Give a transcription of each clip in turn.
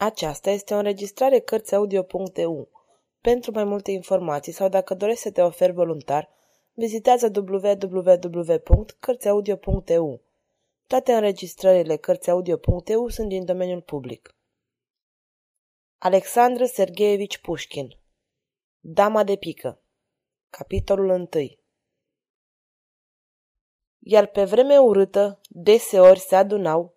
Aceasta este o înregistrare Cărțiaudio.eu. Pentru mai multe informații sau dacă dorești să te oferi voluntar, vizitează www.cărțiaudio.eu. Toate înregistrările Cărțiaudio.eu sunt din domeniul public. Alexandru Sergeevici Pușkin Dama de pică Capitolul 1 Iar pe vreme urâtă, deseori se adunau,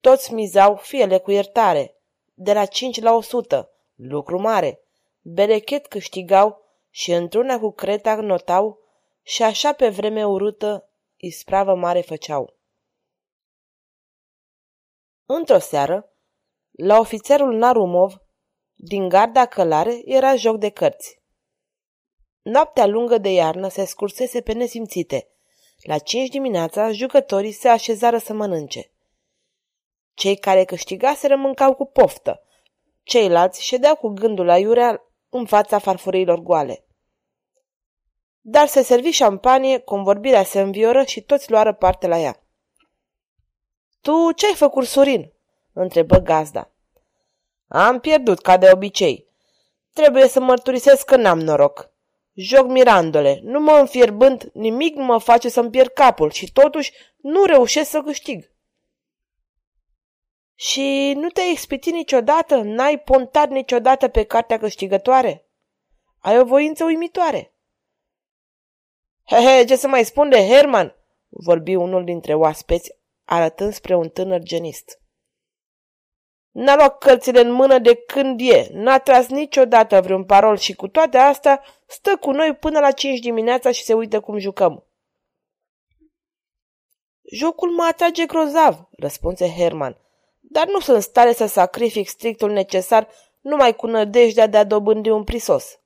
toți mizau fiele cu iertare – de la 5 la 100, lucru mare. Berechet câștigau și într-una cu creta notau și așa pe vreme urâtă ispravă mare făceau. Într-o seară, la ofițerul Narumov, din garda călare, era joc de cărți. Noaptea lungă de iarnă se scursese pe nesimțite. La cinci dimineața, jucătorii se așezară să mănânce. Cei care câștigaseră mâncau cu poftă. Ceilalți ședeau cu gândul la iurea în fața farfuriilor goale. Dar se servi șampanie, convorbirea se învioră și toți luară parte la ea. Tu ce ai făcut, Surin?" întrebă gazda. Am pierdut, ca de obicei. Trebuie să mărturisesc că n-am noroc. Joc mirandole, nu mă înfierbând, nimic nu mă face să-mi pierd capul și totuși nu reușesc să câștig. Și nu te-ai ispitit niciodată? N-ai pontat niciodată pe cartea câștigătoare? Ai o voință uimitoare. He, he, ce să mai spun de Herman? vorbi unul dintre oaspeți, arătând spre un tânăr genist. N-a luat cărțile în mână de când e, n-a tras niciodată vreun parol și cu toate astea stă cu noi până la cinci dimineața și se uită cum jucăm. Jocul mă atrage grozav, răspunse Herman, dar nu sunt stare să sacrific strictul necesar numai cu nădejdea de a dobândi un prisos.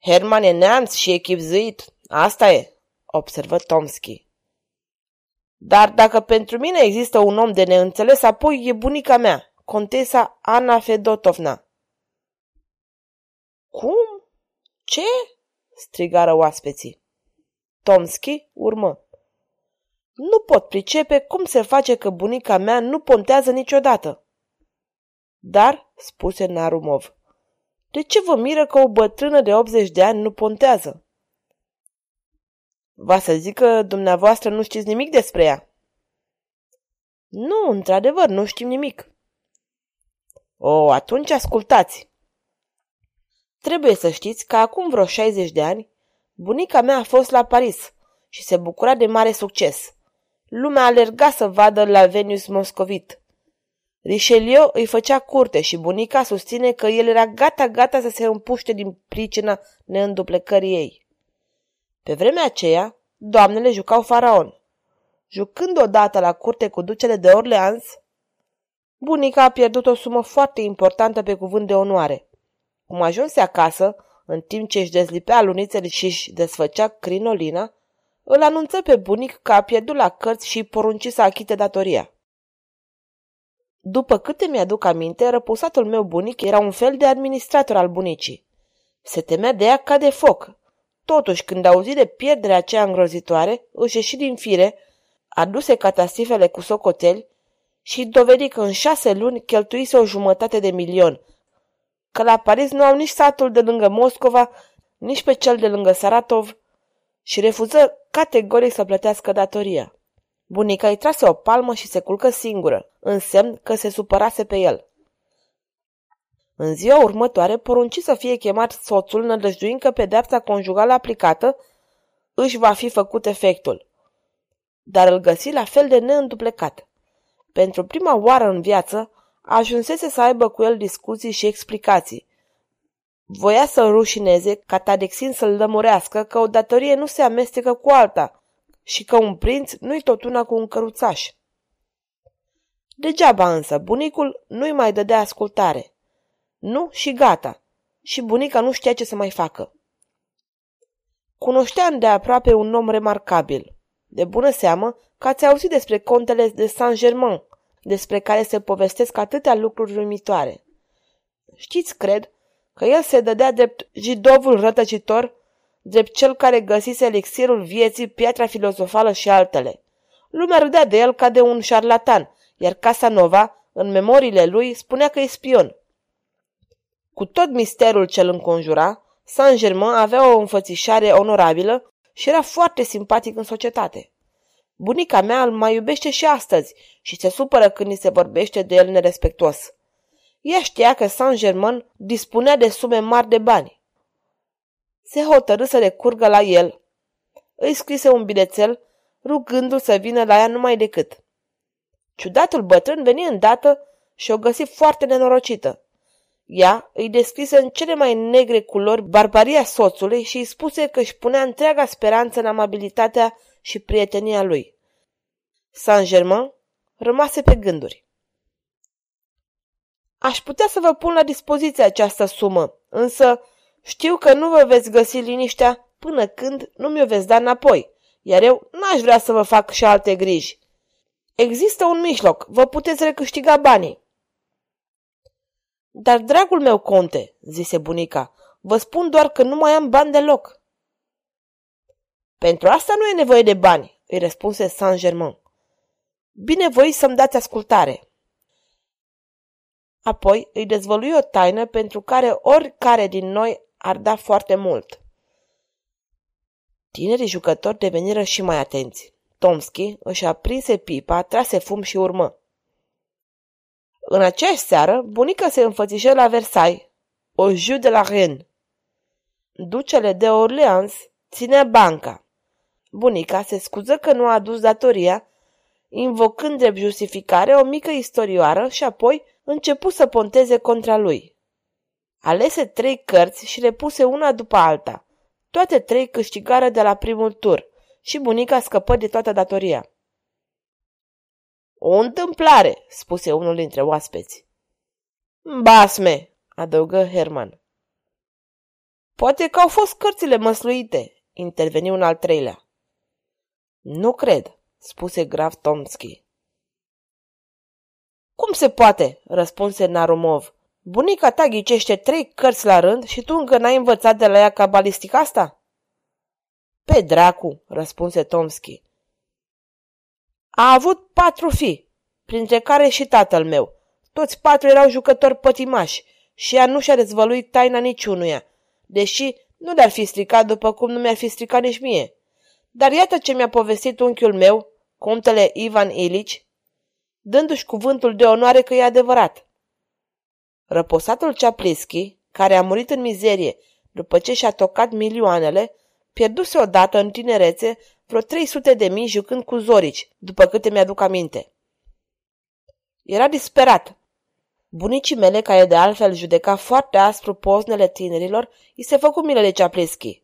Herman e neamț și echipzuit, asta e, observă Tomski. Dar dacă pentru mine există un om de neînțeles, apoi e bunica mea, contesa Ana Fedotovna. Cum? Ce? strigară oaspeții. Tomski urmă. Nu pot pricepe cum se face că bunica mea nu pontează niciodată. Dar, spuse Narumov, de ce vă miră că o bătrână de 80 de ani nu pontează? Va să zic că dumneavoastră nu știți nimic despre ea. Nu, într-adevăr, nu știm nimic. O, atunci ascultați. Trebuie să știți că acum vreo 60 de ani, bunica mea a fost la Paris și se bucura de mare succes. Lumea alerga să vadă la Venus Moscovit. Richelieu îi făcea curte și bunica susține că el era gata-gata să se împuște din pricina neînduplecării ei. Pe vremea aceea, doamnele jucau faraon. Jucând odată la curte cu ducele de Orleans, bunica a pierdut o sumă foarte importantă pe cuvânt de onoare. Cum ajunse acasă, în timp ce își dezlipea lunițele și își desfăcea crinolina, îl anunță pe bunic că a pierdut la cărți și porunci să achite datoria. După câte mi-aduc aminte, răpusatul meu bunic era un fel de administrator al bunicii. Se temea de ea ca de foc. Totuși, când auzi de pierderea aceea îngrozitoare, își ieși din fire, aduse catastrofele cu socoteli și dovedi că în șase luni cheltuise o jumătate de milion, că la Paris nu au nici satul de lângă Moscova, nici pe cel de lângă Saratov și refuză categoric să plătească datoria. Bunica îi trase o palmă și se culcă singură, în semn că se supărase pe el. În ziua următoare porunci să fie chemat soțul nădăjduind că pedeapsa conjugală aplicată își va fi făcut efectul. Dar îl găsi la fel de neînduplecat. Pentru prima oară în viață, ajunsese să aibă cu el discuții și explicații, Voia să rușineze, ca Tadexin să-l lămurească că o datorie nu se amestecă cu alta și că un prinț nu-i tot una cu un căruțaș. Degeaba însă, bunicul nu-i mai dădea ascultare. Nu și gata. Și bunica nu știa ce să mai facă. Cunoșteam de aproape un om remarcabil. De bună seamă că ați auzit despre contele de Saint-Germain, despre care se povestesc atâtea lucruri uimitoare. Știți, cred, că el se dădea drept jidovul rătăcitor, drept cel care găsise elixirul vieții, piatra filozofală și altele. Lumea râdea de el ca de un șarlatan, iar Casanova, în memoriile lui, spunea că e spion. Cu tot misterul ce îl înconjura, Saint-Germain avea o înfățișare onorabilă și era foarte simpatic în societate. Bunica mea îl mai iubește și astăzi și se supără când ni se vorbește de el nerespectuos. Ea știa că Saint-Germain dispunea de sume mari de bani. Se hotărâ să recurgă la el. Îi scrise un bilețel, rugându-l să vină la ea numai decât. Ciudatul bătrân veni îndată și o găsi foarte nenorocită. Ea îi descrise în cele mai negre culori barbaria soțului și îi spuse că își punea întreaga speranță în amabilitatea și prietenia lui. Saint-Germain rămase pe gânduri. Aș putea să vă pun la dispoziție această sumă, însă știu că nu vă veți găsi liniștea până când nu mi-o veți da înapoi, iar eu n-aș vrea să vă fac și alte griji. Există un mijloc, vă puteți recâștiga banii. Dar, dragul meu conte, zise bunica, vă spun doar că nu mai am bani deloc. Pentru asta nu e nevoie de bani, îi răspunse Saint-Germain. Bine voi să-mi dați ascultare. Apoi îi dezvălui o taină pentru care oricare din noi ar da foarte mult. Tinerii jucători deveniră și mai atenți. Tomski își aprinse pipa, trase fum și urmă. În aceeași seară, bunica se înfățișă la Versailles, o jus de la Rennes. Ducele de Orleans ținea banca. Bunica se scuză că nu a adus datoria, invocând drept justificare o mică istorioară și apoi începu să ponteze contra lui. Alese trei cărți și le puse una după alta. Toate trei câștigară de la primul tur și bunica scăpă de toată datoria. O întâmplare, spuse unul dintre oaspeți. Basme, adăugă Herman. Poate că au fost cărțile măsluite, interveni un al treilea. Nu cred, spuse grav Tomski. Cum se poate? răspunse Narumov. Bunica ta ghicește trei cărți la rând și tu încă n-ai învățat de la ea cabalistic asta? Pe dracu, răspunse Tomski. A avut patru fii, printre care și tatăl meu. Toți patru erau jucători pătimași și ea nu și-a dezvăluit taina niciunuia, deși nu le-ar fi stricat după cum nu mi-ar fi stricat nici mie. Dar iată ce mi-a povestit unchiul meu, contele Ivan Ilici, dându-și cuvântul de onoare că e adevărat. Răposatul Ceaplischi, care a murit în mizerie după ce și-a tocat milioanele, pierduse odată în tinerețe vreo 300 de mii jucând cu zorici, după câte mi-aduc aminte. Era disperat. Bunicii mele, care de altfel judeca foarte aspru poznele tinerilor, îi se făcu milă de Ceapleschi.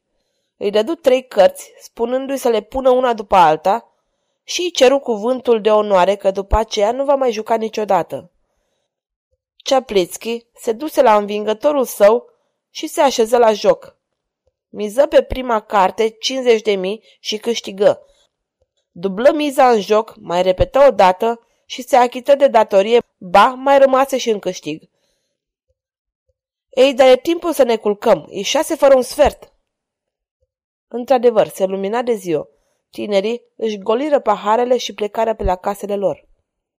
Îi dădu trei cărți, spunându-i să le pună una după alta și îi ceru cuvântul de onoare că după aceea nu va mai juca niciodată. Ceapleschi se duse la învingătorul său și se așeză la joc. Miză pe prima carte 50 de mii și câștigă. Dublă miza în joc, mai repetă o dată și se achită de datorie, ba, mai rămase și în câștig. Ei, dar e timpul să ne culcăm, e șase fără un sfert. Într-adevăr, se lumina de ziua. Tinerii își goliră paharele și plecară pe la casele lor.